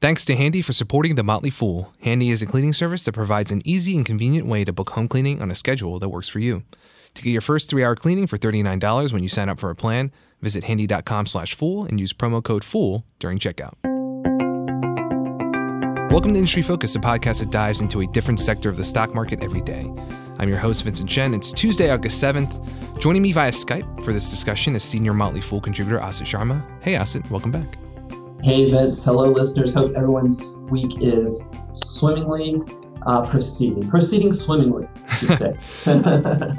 Thanks to Handy for supporting The Motley Fool. Handy is a cleaning service that provides an easy and convenient way to book home cleaning on a schedule that works for you. To get your first three hour cleaning for $39 when you sign up for a plan, visit handy.com slash fool and use promo code FOOL during checkout. Welcome to Industry Focus, a podcast that dives into a different sector of the stock market every day. I'm your host, Vincent Shen. It's Tuesday, August 7th. Joining me via Skype for this discussion is senior Motley Fool contributor Asit Sharma. Hey, Asit, welcome back. Hey, Vince. Hello, listeners. Hope everyone's week is swimmingly uh, proceeding. Proceeding swimmingly,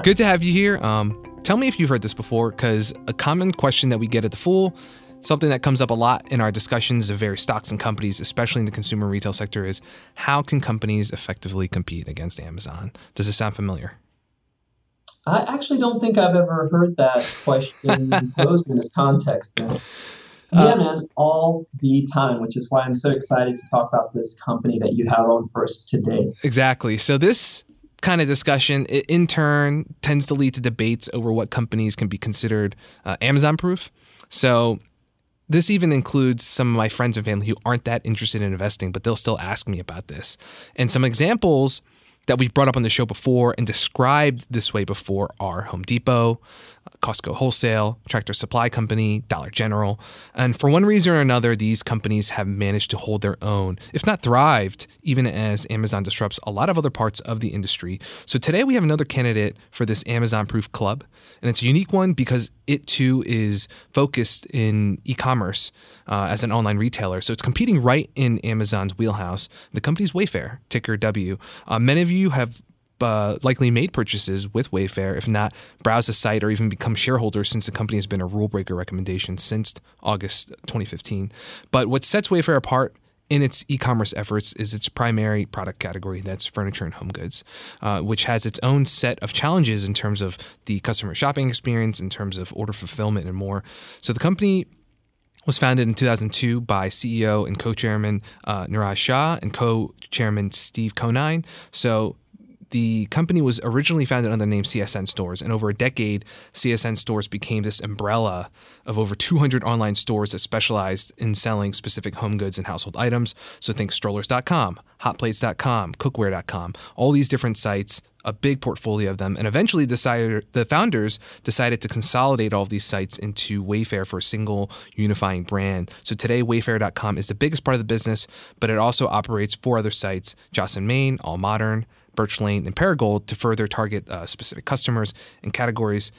Good to have you here. Um, tell me if you've heard this before, because a common question that we get at the Fool, something that comes up a lot in our discussions of various stocks and companies, especially in the consumer retail sector, is how can companies effectively compete against Amazon? Does this sound familiar? I actually don't think I've ever heard that question posed in this context. Yeah, uh, man, all the time, which is why I'm so excited to talk about this company that you have on first today. Exactly. So this kind of discussion in turn tends to lead to debates over what companies can be considered uh, Amazon proof. So this even includes some of my friends and family who aren't that interested in investing, but they'll still ask me about this. And some examples that we've brought up on the show before and described this way before are Home Depot, Costco Wholesale, Tractor Supply Company, Dollar General. And for one reason or another, these companies have managed to hold their own, if not thrived, even as Amazon disrupts a lot of other parts of the industry. So today we have another candidate for this Amazon Proof Club. And it's a unique one because it too is focused in e commerce uh, as an online retailer. So it's competing right in Amazon's wheelhouse. The company's Wayfair, ticker W. Uh, many of you have uh, likely made purchases with Wayfair, if not browse the site or even become shareholders since the company has been a rule breaker recommendation since August 2015. But what sets Wayfair apart in its e-commerce efforts is its primary product category that's furniture and home goods uh, which has its own set of challenges in terms of the customer shopping experience in terms of order fulfillment and more so the company was founded in 2002 by CEO and co-chairman uh, Niraj Shah and co-chairman Steve Conine. So the company was originally founded under the name CSN Stores, and over a decade, CSN Stores became this umbrella of over 200 online stores that specialized in selling specific home goods and household items. So think strollers.com, hotplates.com, cookware.com, all these different sites a big portfolio of them, and eventually decided the founders decided to consolidate all of these sites into Wayfair for a single unifying brand. So today, Wayfair.com is the biggest part of the business, but it also operates four other sites: Joss & Main, All Modern, Birch Lane, and Perigold to further target uh, specific customers and categories.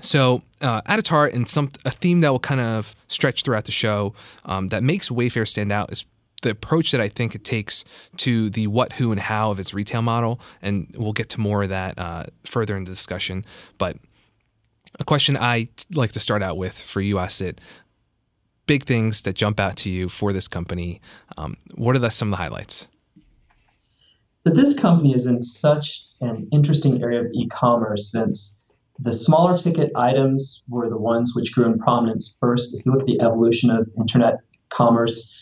So, uh, at and some a theme that will kind of stretch throughout the show um, that makes Wayfair stand out is the approach that I think it takes to the what, who, and how of its retail model. And we'll get to more of that uh, further in the discussion. But a question I like to start out with for you, Asit big things that jump out to you for this company. Um, what are the, some of the highlights? So this company is in such an interesting area of e-commerce, Vince. The smaller ticket items were the ones which grew in prominence first. If you look at the evolution of internet commerce,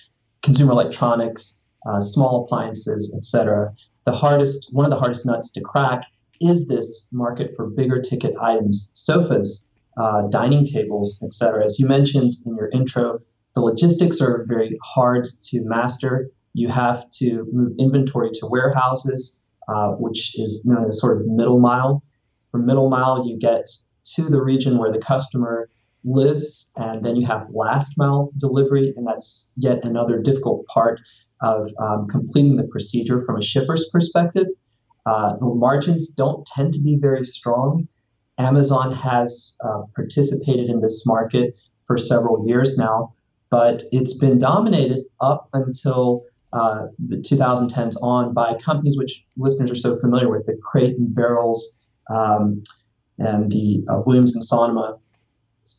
consumer electronics, uh, small appliances, etc., the hardest, one of the hardest nuts to crack is this market for bigger ticket items, sofas, uh, dining tables, etc. As you mentioned in your intro, the logistics are very hard to master. You have to move inventory to warehouses, uh, which is known as sort of middle mile. From middle mile, you get to the region where the customer lives, and then you have last mile delivery, and that's yet another difficult part of um, completing the procedure from a shipper's perspective. Uh, the margins don't tend to be very strong. Amazon has uh, participated in this market for several years now, but it's been dominated up until uh, the 2010s on by companies which listeners are so familiar with, the Crate and Barrels um, and the uh, Williams and Sonoma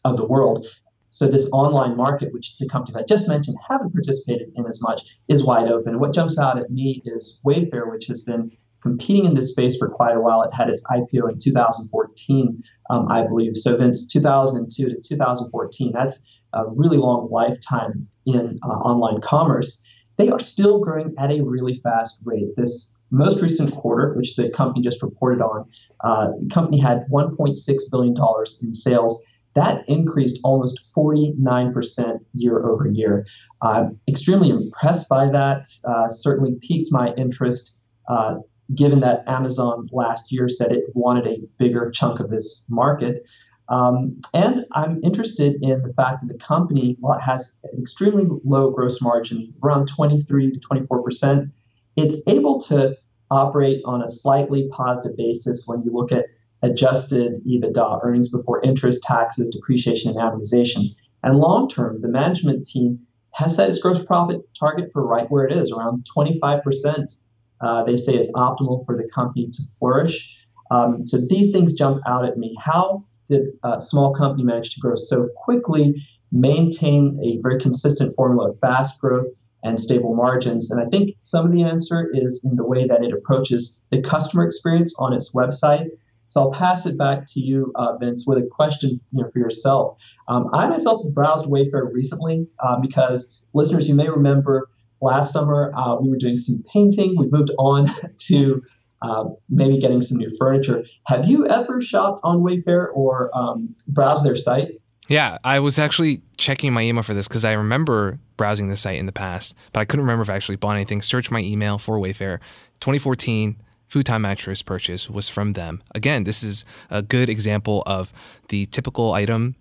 of the world. So this online market, which the companies I just mentioned haven't participated in as much, is wide open. And what jumps out at me is Wayfair, which has been competing in this space for quite a while. It had its IPO in 2014, um, I believe. So since 2002 to 2014, that's a really long lifetime in uh, online commerce they are still growing at a really fast rate. This most recent quarter, which the company just reported on, uh, the company had $1.6 billion in sales. That increased almost 49% year over year. I'm extremely impressed by that. Uh, certainly piques my interest, uh, given that Amazon last year said it wanted a bigger chunk of this market. Um, and I'm interested in the fact that the company, while it has an extremely low gross margin, around 23 to 24 percent, it's able to operate on a slightly positive basis when you look at adjusted EBITDA, earnings before interest, taxes, depreciation, and amortization. And long term, the management team has set its gross profit target for right where it is, around 25%. Uh, they say is optimal for the company to flourish. Um, so these things jump out at me. How did a small company manage to grow so quickly, maintain a very consistent formula of fast growth and stable margins? And I think some of the answer is in the way that it approaches the customer experience on its website. So I'll pass it back to you, uh, Vince, with a question you know, for yourself. Um, I myself browsed Wayfair recently uh, because listeners, you may remember last summer uh, we were doing some painting. We moved on to uh, maybe getting some new furniture. Have you ever shopped on Wayfair or um, browsed their site? Yeah, I was actually checking my email for this because I remember browsing the site in the past, but I couldn't remember if I actually bought anything. Search my email for Wayfair 2014 futon mattress purchase was from them. Again, this is a good example of the typical item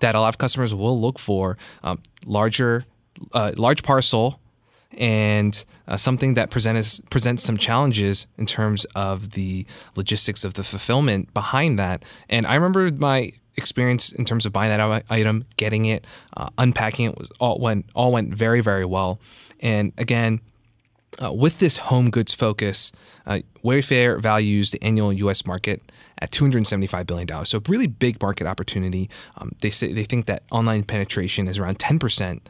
that a lot of customers will look for: um, larger, uh, large parcel, and uh, something that presents presents some challenges in terms of the logistics of the fulfillment behind that. And I remember my experience in terms of buying that item, getting it, uh, unpacking it was all went all went very very well. And again, uh, with this home goods focus, uh, Wayfair values the annual U.S. market at 275 billion dollars. So, really big market opportunity. Um, they say they think that online penetration is around 10 percent,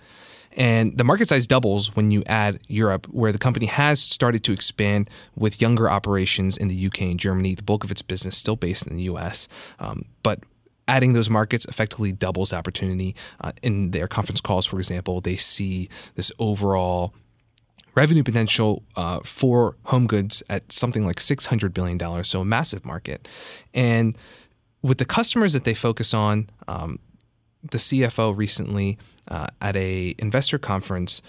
and the market size doubles when you add Europe, where the company has started to expand with younger operations in the UK and Germany. The bulk of its business still based in the U.S., um, but adding those markets effectively doubles opportunity. Uh, in their conference calls, for example, they see this overall revenue potential uh, for home goods at something like $600 billion, so a massive market. And with the customers that they focus on, um, the CFO recently uh, at a investor conference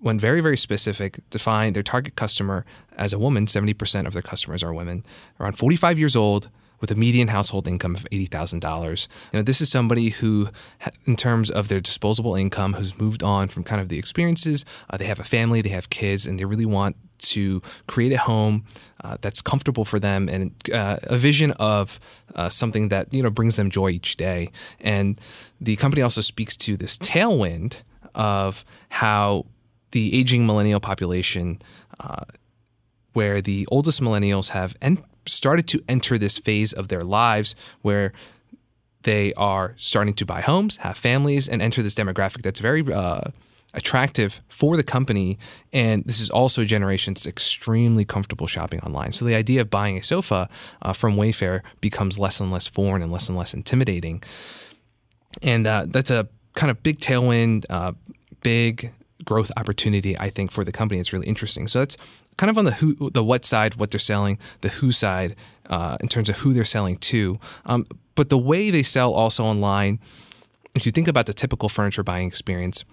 went very, very specific, defined their target customer as a woman. 70% of their customers are women, around 45 years old, with a median household income of $80,000. You know, this is somebody who, in terms of their disposable income, who's moved on from kind of the experiences. Uh, they have a family, they have kids, and they really want to create a home uh, that's comfortable for them and uh, a vision of uh, something that you know brings them joy each day. And the company also speaks to this tailwind of how the aging millennial population, uh, where the oldest millennials have en- started to enter this phase of their lives where they are starting to buy homes, have families, and enter this demographic that's very uh, attractive for the company. And this is also a generation that's extremely comfortable shopping online. So the idea of buying a sofa uh, from Wayfair becomes less and less foreign and less and less intimidating. And uh, that's a kind of big tailwind, uh, big growth opportunity, I think, for the company. It's really interesting. So that's kind of on the who, the what side, what they're selling, the who side uh, in terms of who they're selling to. Um, but the way they sell also online, if you think about the typical furniture buying experience,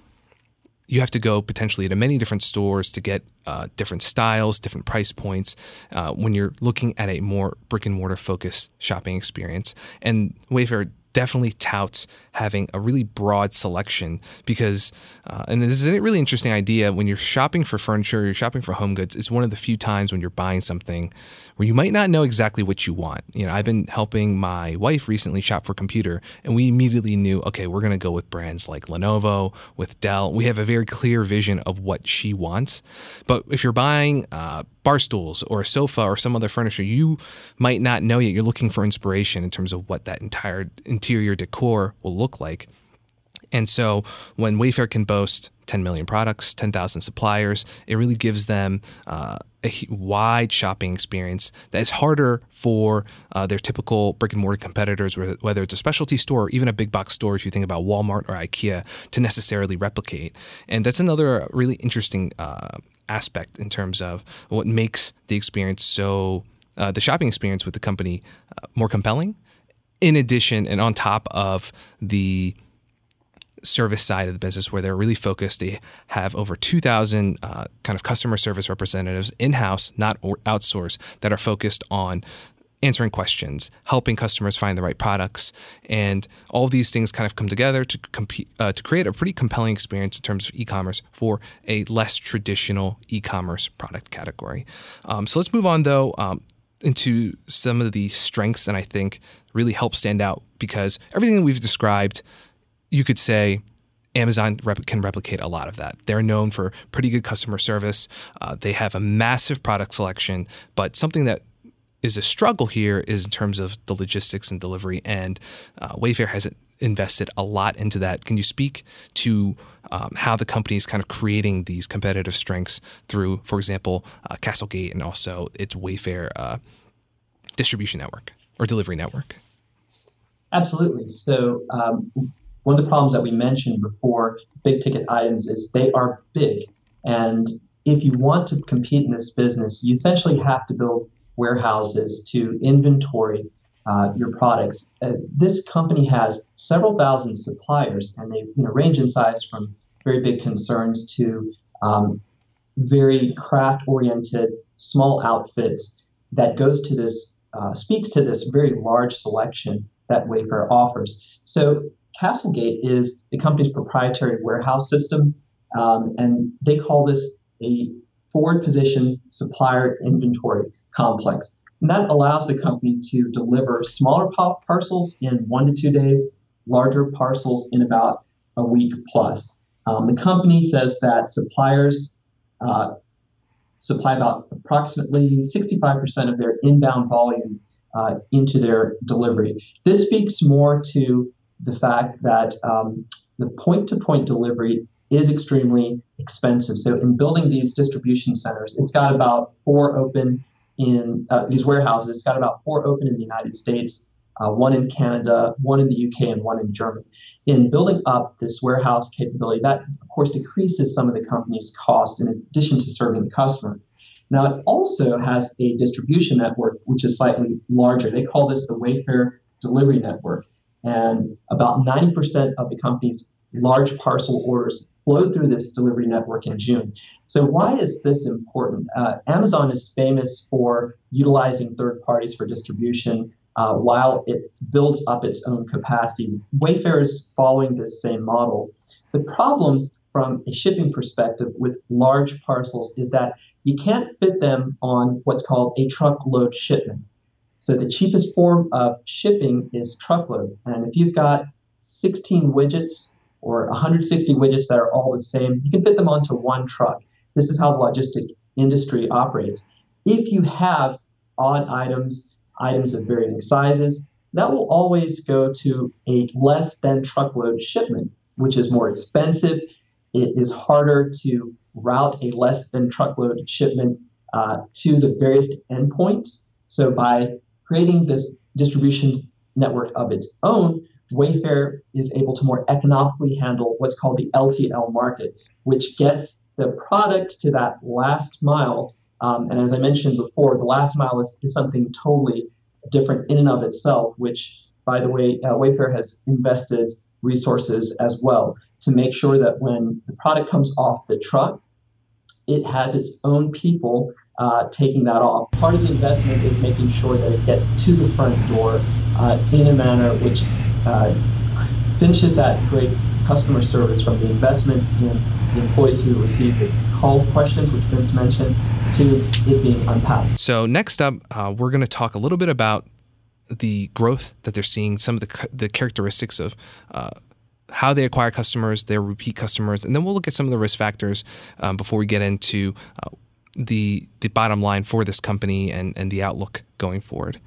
you have to go potentially to many different stores to get uh, different styles, different price points uh, when you're looking at a more brick and mortar focused shopping experience. And Wayfair definitely touts having a really broad selection because, uh, and this is a really interesting idea when you're shopping for furniture, you're shopping for home goods, it's one of the few times when you're buying something where you might not know exactly what you want. You know, I've been helping my wife recently shop for computer, and we immediately knew, okay, we're going to go with brands like Lenovo, with Dell. We have a very clear vision of what she wants. But if you're buying uh, bar stools or a sofa or some other furniture, you might not know yet. You're looking for inspiration in terms of what that entire interior decor will look like. And so when Wayfair can boast 10 million products, 10,000 suppliers, it really gives them uh, a wide shopping experience that is harder for uh, their typical brick and mortar competitors, whether it's a specialty store or even a big box store, if you think about Walmart or IKEA, to necessarily replicate. And that's another really interesting uh, aspect in terms of what makes the experience so, uh, the shopping experience with the company uh, more compelling in addition and on top of the service side of the business where they're really focused. They have over 2,000 uh, kind of customer service representatives in house, not outsourced, that are focused on answering questions, helping customers find the right products, and all these things kind of come together to compete uh, to create a pretty compelling experience in terms of e-commerce for a less traditional e-commerce product category. Um, so let's move on though. Um, into some of the strengths and I think really help stand out because everything that we've described you could say Amazon rep- can replicate a lot of that. They're known for pretty good customer service. Uh, they have a massive product selection, but something that is a struggle here is in terms of the logistics and delivery. And uh, Wayfair has invested a lot into that. Can you speak to um, how the company is kind of creating these competitive strengths through, for example, uh, Castlegate and also its Wayfair uh, distribution network or delivery network? Absolutely. So um, one of the problems that we mentioned before big ticket items is they are big. And if you want to compete in this business, you essentially have to build warehouses to inventory uh, your products. Uh, this company has several thousand suppliers, and they you know, range in size from very big concerns to um, very craft-oriented small outfits that goes to this uh, speaks to this very large selection that Wayfair offers. So Castlegate is the company's proprietary warehouse system, um, and they call this a forward position supplier inventory complex. And that allows the company to deliver smaller parcels in one to two days, larger parcels in about a week plus. Um, the company says that suppliers uh, supply about approximately 65% of their inbound volume uh, into their delivery. This speaks more to the fact that um, the point to point delivery is extremely expensive. So, in building these distribution centers, it's got about four open in uh, these warehouses, it's got about four open in the United States. Uh, one in Canada, one in the UK, and one in Germany. In building up this warehouse capability, that of course decreases some of the company's cost in addition to serving the customer. Now, it also has a distribution network which is slightly larger. They call this the Wayfair Delivery Network and about 90% of the company's large parcel orders flowed through this delivery network in June. So, why is this important? Uh, Amazon is famous for utilizing third parties for distribution uh, while it builds up its own capacity. Wayfair is following this same model. The problem from a shipping perspective with large parcels is that you can't fit them on what's called a truckload shipment. So the cheapest form of shipping is truckload. And if you've got 16 widgets or 160 widgets that are all the same, you can fit them onto one truck. This is how the logistic industry operates. If you have odd items, items of varying sizes, that will always go to a less than truckload shipment, which is more expensive. It is harder to route a less than truckload shipment uh, to the various endpoints. So by creating this distribution network of its own, Wayfair is able to more economically handle what's called the LTL market, which gets the product to that last mile. Um, and as I mentioned before, the last mile is, is, something totally different in and of itself, which, by the way, uh, Wayfair has invested resources as well to make sure that when the product comes off the truck, it has its own people uh, taking that off. Part of the investment is making sure that it gets to the front door uh, in a manner which uh, finishes that great customer service from the investment in the employees who receive the call questions, which Vince mentioned, to it being unpacked. So, next up, uh, we're going to talk a little bit about the growth that they're seeing, some of the, the characteristics of uh, how they acquire customers, their repeat customers, and then we'll look at some of the risk factors um, before we get into uh, the the bottom line for this company and, and the outlook going forward.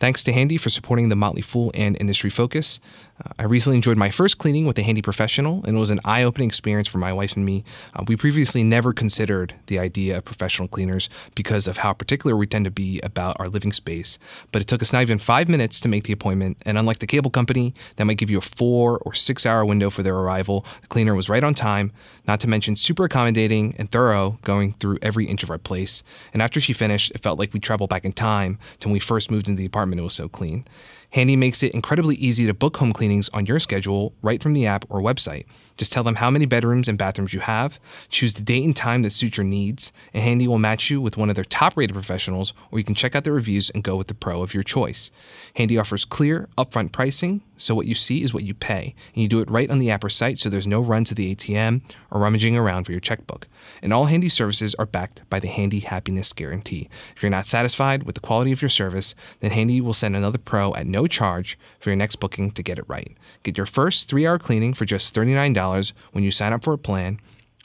Thanks to Handy for supporting the Motley Fool and Industry Focus. Uh, I recently enjoyed my first cleaning with a Handy professional, and it was an eye opening experience for my wife and me. Uh, we previously never considered the idea of professional cleaners because of how particular we tend to be about our living space. But it took us not even five minutes to make the appointment, and unlike the cable company that might give you a four or six hour window for their arrival, the cleaner was right on time, not to mention super accommodating and thorough, going through every inch of our place. And after she finished, it felt like we traveled back in time to when we first moved into the apartment, it was so clean. Handy makes it incredibly easy to book home cleanings on your schedule right from the app or website. Just tell them how many bedrooms and bathrooms you have, choose the date and time that suits your needs, and Handy will match you with one of their top rated professionals, or you can check out the reviews and go with the pro of your choice. Handy offers clear, upfront pricing, so what you see is what you pay, and you do it right on the app or site so there's no run to the ATM or rummaging around for your checkbook. And all Handy services are backed by the Handy Happiness Guarantee. If you're not satisfied with the quality of your service, then Handy will send another pro at no charge for your next booking to get it right. Get your first three hour cleaning for just $39 when you sign up for a plan.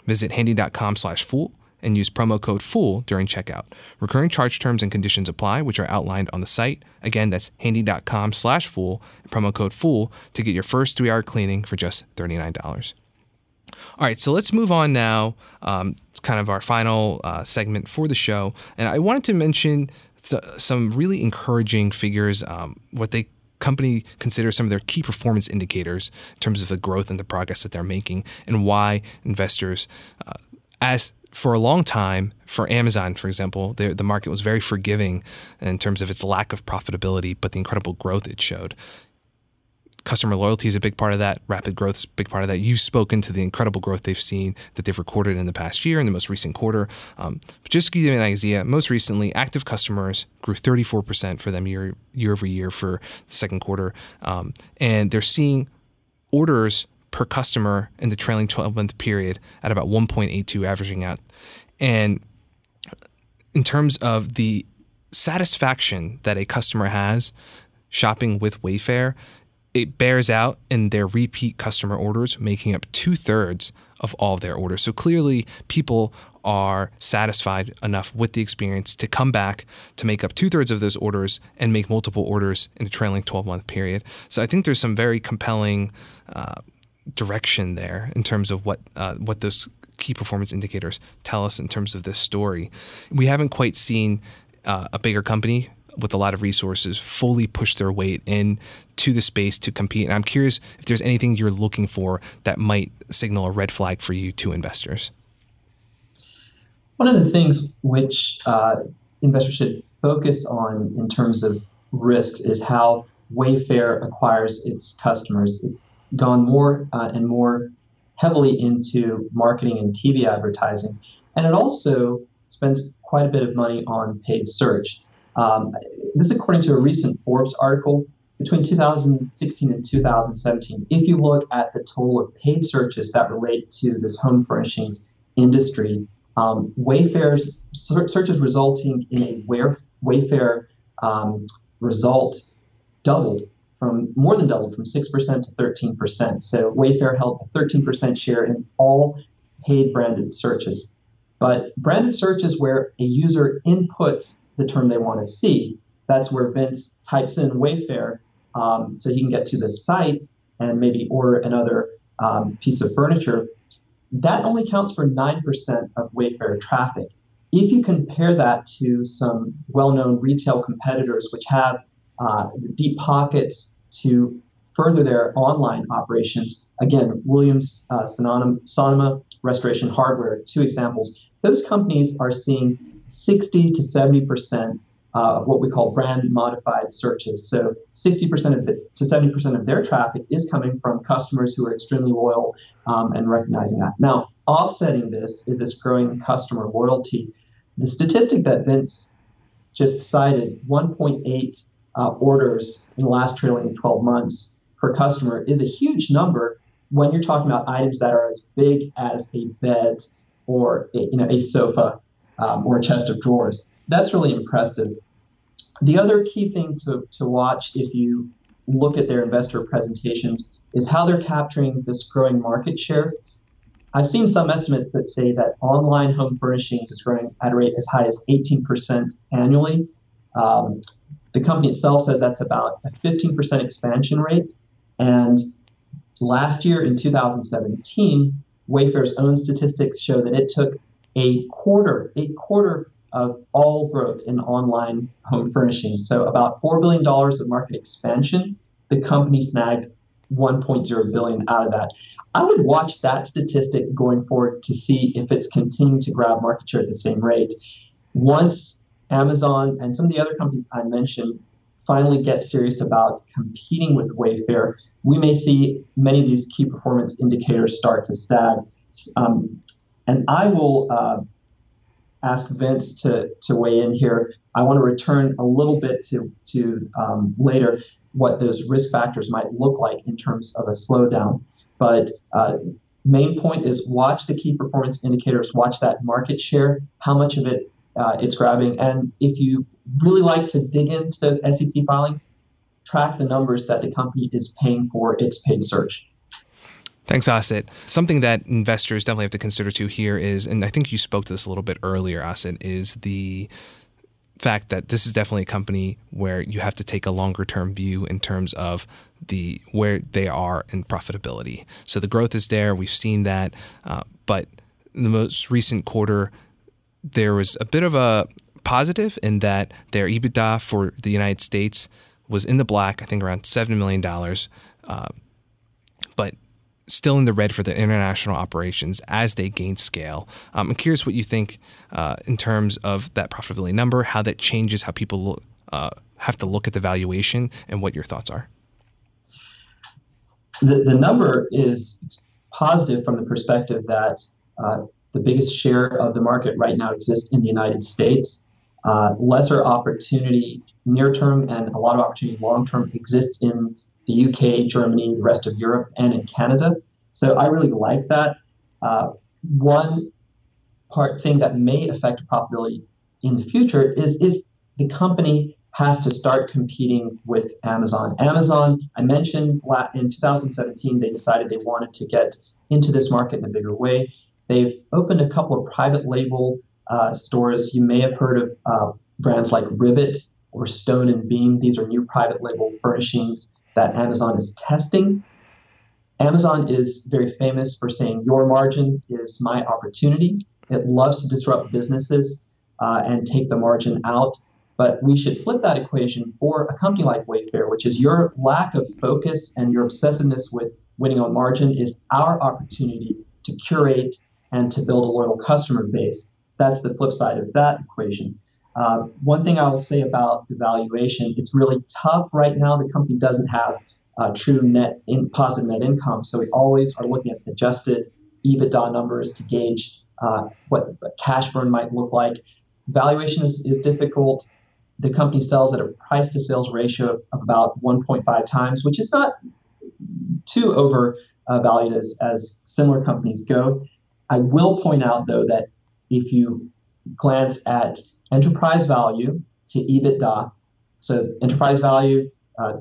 Visit handy.com slash fool and use promo code FOOL during checkout. Recurring charge terms and conditions apply, which are outlined on the site. Again, that's handy.com slash fool, promo code FOOL to get your first three hour cleaning for just $39. All right, so let's move on now. Um, it's kind of our final uh, segment for the show. And I wanted to mention some really encouraging figures, um, what they company consider some of their key performance indicators in terms of the growth and the progress that they're making, and why investors, uh, as for a long time, for Amazon, for example, the market was very forgiving in terms of its lack of profitability, but the incredible growth it showed customer loyalty is a big part of that. Rapid growth is a big part of that. You've spoken to the incredible growth they've seen that they've recorded in the past year in the most recent quarter. Um, but just to give you an idea, most recently, active customers grew 34% for them year year over year for the second quarter, um, and they're seeing orders per customer in the trailing 12 month period at about 1.82, averaging out. And in terms of the satisfaction that a customer has shopping with Wayfair, it bears out in their repeat customer orders, making up two thirds of all of their orders. So clearly, people are satisfied enough with the experience to come back to make up two thirds of those orders and make multiple orders in a trailing 12 month period. So I think there's some very compelling uh, direction there in terms of what uh, what those key performance indicators tell us in terms of this story. We haven't quite seen uh, a bigger company with a lot of resources fully push their weight in to the space to compete. And I'm curious if there's anything you're looking for that might signal a red flag for you to investors. One of the things which uh, investors should focus on in terms of risks is how Wayfair acquires its customers. It's gone more uh, and more heavily into marketing and TV advertising, and it also spends quite a bit of money on paid search. Um, this is according to a recent Forbes article. Between 2016 and 2017, if you look at the total of paid searches that relate to this home furnishings industry, um, Wayfair's searches resulting in a Wayfair um, result doubled from more than doubled from 6% to 13%. So Wayfair held a 13% share in all paid branded searches. But branded searches where a user inputs the term they want to see. That's where Vince types in Wayfair um, so he can get to the site and maybe order another um, piece of furniture. That only counts for 9% of Wayfair traffic. If you compare that to some well known retail competitors which have uh, deep pockets to further their online operations, again, Williams uh, Sonoma, Sonoma Restoration Hardware, two examples, those companies are seeing 60 to 70 percent uh, of what we call brand modified searches. So 60% of the, to 70% of their traffic is coming from customers who are extremely loyal um, and recognizing that. Now, offsetting this is this growing customer loyalty. The statistic that Vince just cited, 1.8 uh, orders in the last trailing 12 months per customer, is a huge number when you're talking about items that are as big as a bed or a, you know a sofa um, or a chest of drawers. That's really impressive. The other key thing to, to watch if you look at their investor presentations is how they're capturing this growing market share. I've seen some estimates that say that online home furnishings is growing at a rate as high as 18% annually. Um, the company itself says that's about a 15% expansion rate. And last year in 2017, Wayfair's own statistics show that it took a quarter, a quarter of all growth in online home furnishings. So about $4 billion of market expansion, the company snagged 1.0 billion out of that. I would watch that statistic going forward to see if it's continuing to grab market share at the same rate. Once Amazon and some of the other companies I mentioned finally get serious about competing with Wayfair, we may see many of these key performance indicators start to stag. Um, and I will uh, ask Vince to, to weigh in here. I want to return a little bit to, to um, later what those risk factors might look like in terms of a slowdown. But uh, main point is watch the key performance indicators, watch that market share, how much of it uh, it's grabbing. And if you really like to dig into those SEC filings, track the numbers that the company is paying for its paid search. Thanks, Asit. Something that investors definitely have to consider too here is, and I think you spoke to this a little bit earlier, Asit, is the fact that this is definitely a company where you have to take a longer term view in terms of the where they are in profitability. So the growth is there. We've seen that, uh, but in the most recent quarter, there was a bit of a positive in that their EBITDA for the United States was in the black. I think around seven million dollars, uh, but still in the red for the international operations as they gain scale. Um, I'm curious what you think uh, in terms of that profitability number, how that changes how people look, uh, have to look at the valuation, and what your thoughts are. The, the number is positive from the perspective that uh, the biggest share of the market right now exists in the United States. Uh, lesser opportunity near term and a lot of opportunity long term exists in the UK, Germany, the rest of Europe, and in Canada. So I really like that. Uh, one part thing that may affect profitability in the future is if the company has to start competing with Amazon. Amazon, I mentioned in 2017, they decided they wanted to get into this market in a bigger way. They've opened a couple of private label uh, stores. You may have heard of uh, brands like Rivet or Stone and Beam. These are new private label furnishings that Amazon is testing. Amazon is very famous for saying, Your margin is my opportunity. It loves to disrupt businesses uh, and take the margin out. But we should flip that equation for a company like Wayfair, which is your lack of focus and your obsessiveness with winning on margin is our opportunity to curate and to build a loyal customer base. That's the flip side of that equation. Uh, one thing I will say about the valuation, it's really tough right now. The company doesn't have uh, true net in positive net income, so we always are looking at adjusted EBITDA numbers to gauge uh, what cash burn might look like. Valuation is, is difficult. The company sells at a price to sales ratio of about 1.5 times, which is not too overvalued as, as similar companies go. I will point out, though, that if you glance at enterprise value to EBITDA. So enterprise value, uh,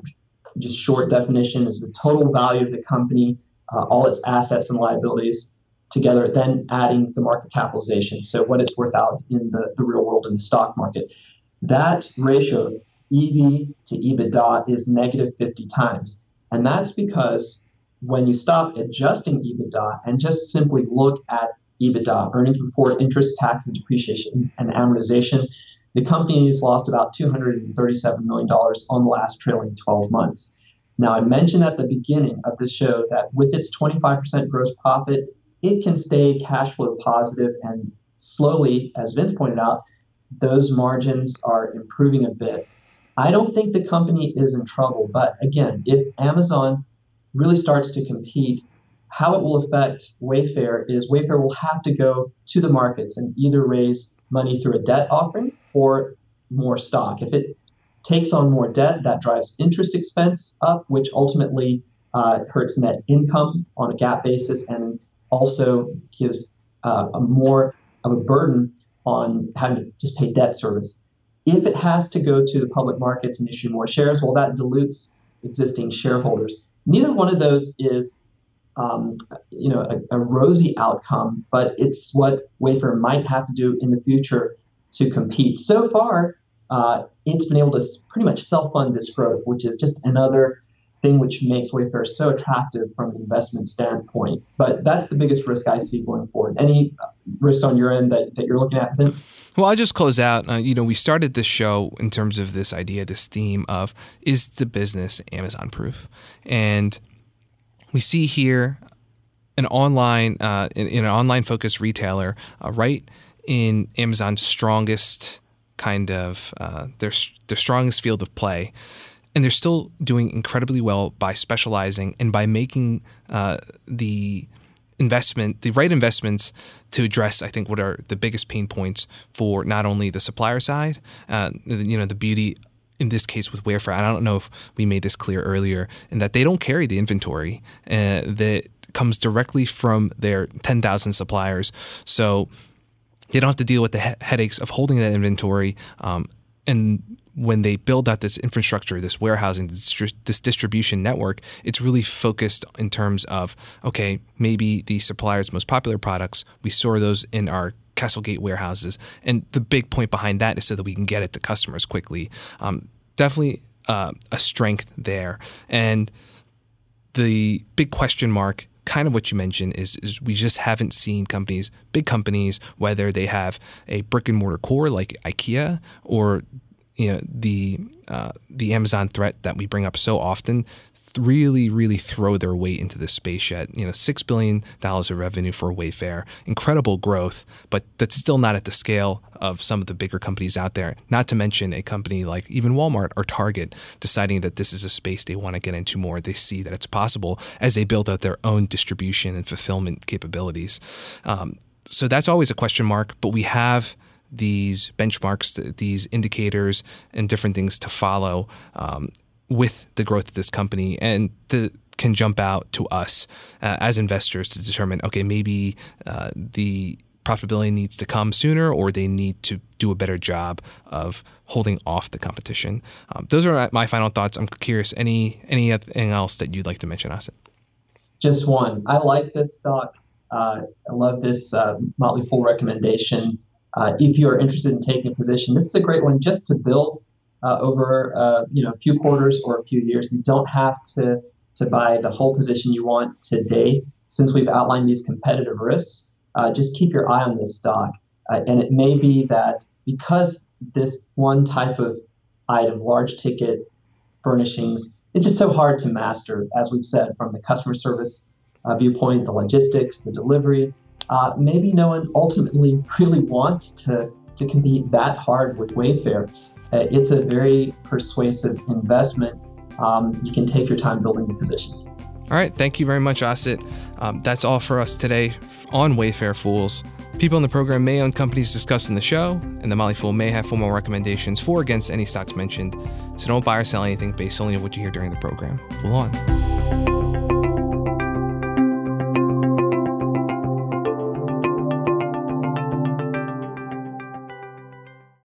just short definition, is the total value of the company, uh, all its assets and liabilities together, then adding the market capitalization. So what it's worth out in the, the real world in the stock market. That ratio EV to EBITDA is negative 50 times. And that's because when you stop adjusting EBITDA and just simply look at EBITDA, earnings before interest, taxes, depreciation, and amortization. The company has lost about $237 million on the last trailing 12 months. Now, I mentioned at the beginning of the show that with its 25% gross profit, it can stay cash flow positive and slowly, as Vince pointed out, those margins are improving a bit. I don't think the company is in trouble, but again, if Amazon really starts to compete how it will affect Wayfair is Wayfair will have to go to the markets and either raise money through a debt offering or more stock. If it takes on more debt, that drives interest expense up, which ultimately uh, hurts net income on a GAAP basis and also gives uh, a more of a burden on having to just pay debt service. If it has to go to the public markets and issue more shares, well, that dilutes existing shareholders. Neither one of those is um, you know, a, a, rosy outcome, but it's what Wayfair might have to do in the future to compete. So far, uh, it's been able to pretty much self-fund this growth, which is just another thing which makes Wayfair so attractive from an investment standpoint. But that's the biggest risk I see going forward. Any risks on your end that, that you're looking at, Vince? Well, I'll just close out. Uh, you know, we started this show in terms of this idea, this theme of is the business Amazon proof? And – we see here an online uh, in, in, an online focused retailer uh, right in Amazon's strongest kind of uh, their their strongest field of play, and they're still doing incredibly well by specializing and by making uh, the investment, the right investments to address, I think, what are the biggest pain points for not only the supplier side, uh, you know, the beauty in this case with Wayfair. I don't know if we made this clear earlier, in that they don't carry the inventory uh, that comes directly from their 10,000 suppliers. So they don't have to deal with the he- headaches of holding that inventory. Um, and when they build out this infrastructure, this warehousing, this, this, distribution network, it's really focused in terms of okay, maybe the supplier's most popular products, we store those in our Castlegate warehouses, and the big point behind that is so that we can get it to customers quickly. Um, definitely uh, a strength there, and the big question mark kind of what you mentioned is, is we just haven't seen companies, big companies, whether they have a brick and mortar core like IKEA or you know the uh, the Amazon threat that we bring up so often really, really throw their weight into this space yet. You know, six billion dollars of revenue for Wayfair, incredible growth, but that's still not at the scale of some of the bigger companies out there. Not to mention a company like even Walmart or Target deciding that this is a space they want to get into more. They see that it's possible as they build out their own distribution and fulfillment capabilities. Um, so that's always a question mark, but we have these benchmarks, these indicators, and different things to follow um, with the growth of this company and the can jump out to us uh, as investors to determine okay maybe uh, the profitability needs to come sooner or they need to do a better job of holding off the competition. Um, those are my final thoughts. I'm curious any anything else that you'd like to mention Asit? just one. I like this stock. Uh, i love this uh, motley fool recommendation. Uh, if you're interested in taking a position this is a great one just to build uh, over uh, you know a few quarters or a few years. You don't have to to buy the whole position you want today. Since we've outlined these competitive risks, uh, just keep your eye on this stock. Uh, and it may be that because this one type of item, large ticket furnishings, it's just so hard to master, as we've said, from the customer service uh, viewpoint, the logistics, the delivery. Uh, maybe no one ultimately really wants to, to compete that hard with Wayfair. Uh, it's a very persuasive investment. Um, you can take your time building the position. All right. Thank you very much, Asit. Um, that's all for us today on Wayfair Fools. People in the program may own companies discussed in the show, and the Motley Fool may have formal recommendations for or against any stocks mentioned. So don't buy or sell anything based only on what you hear during the program. Fool on.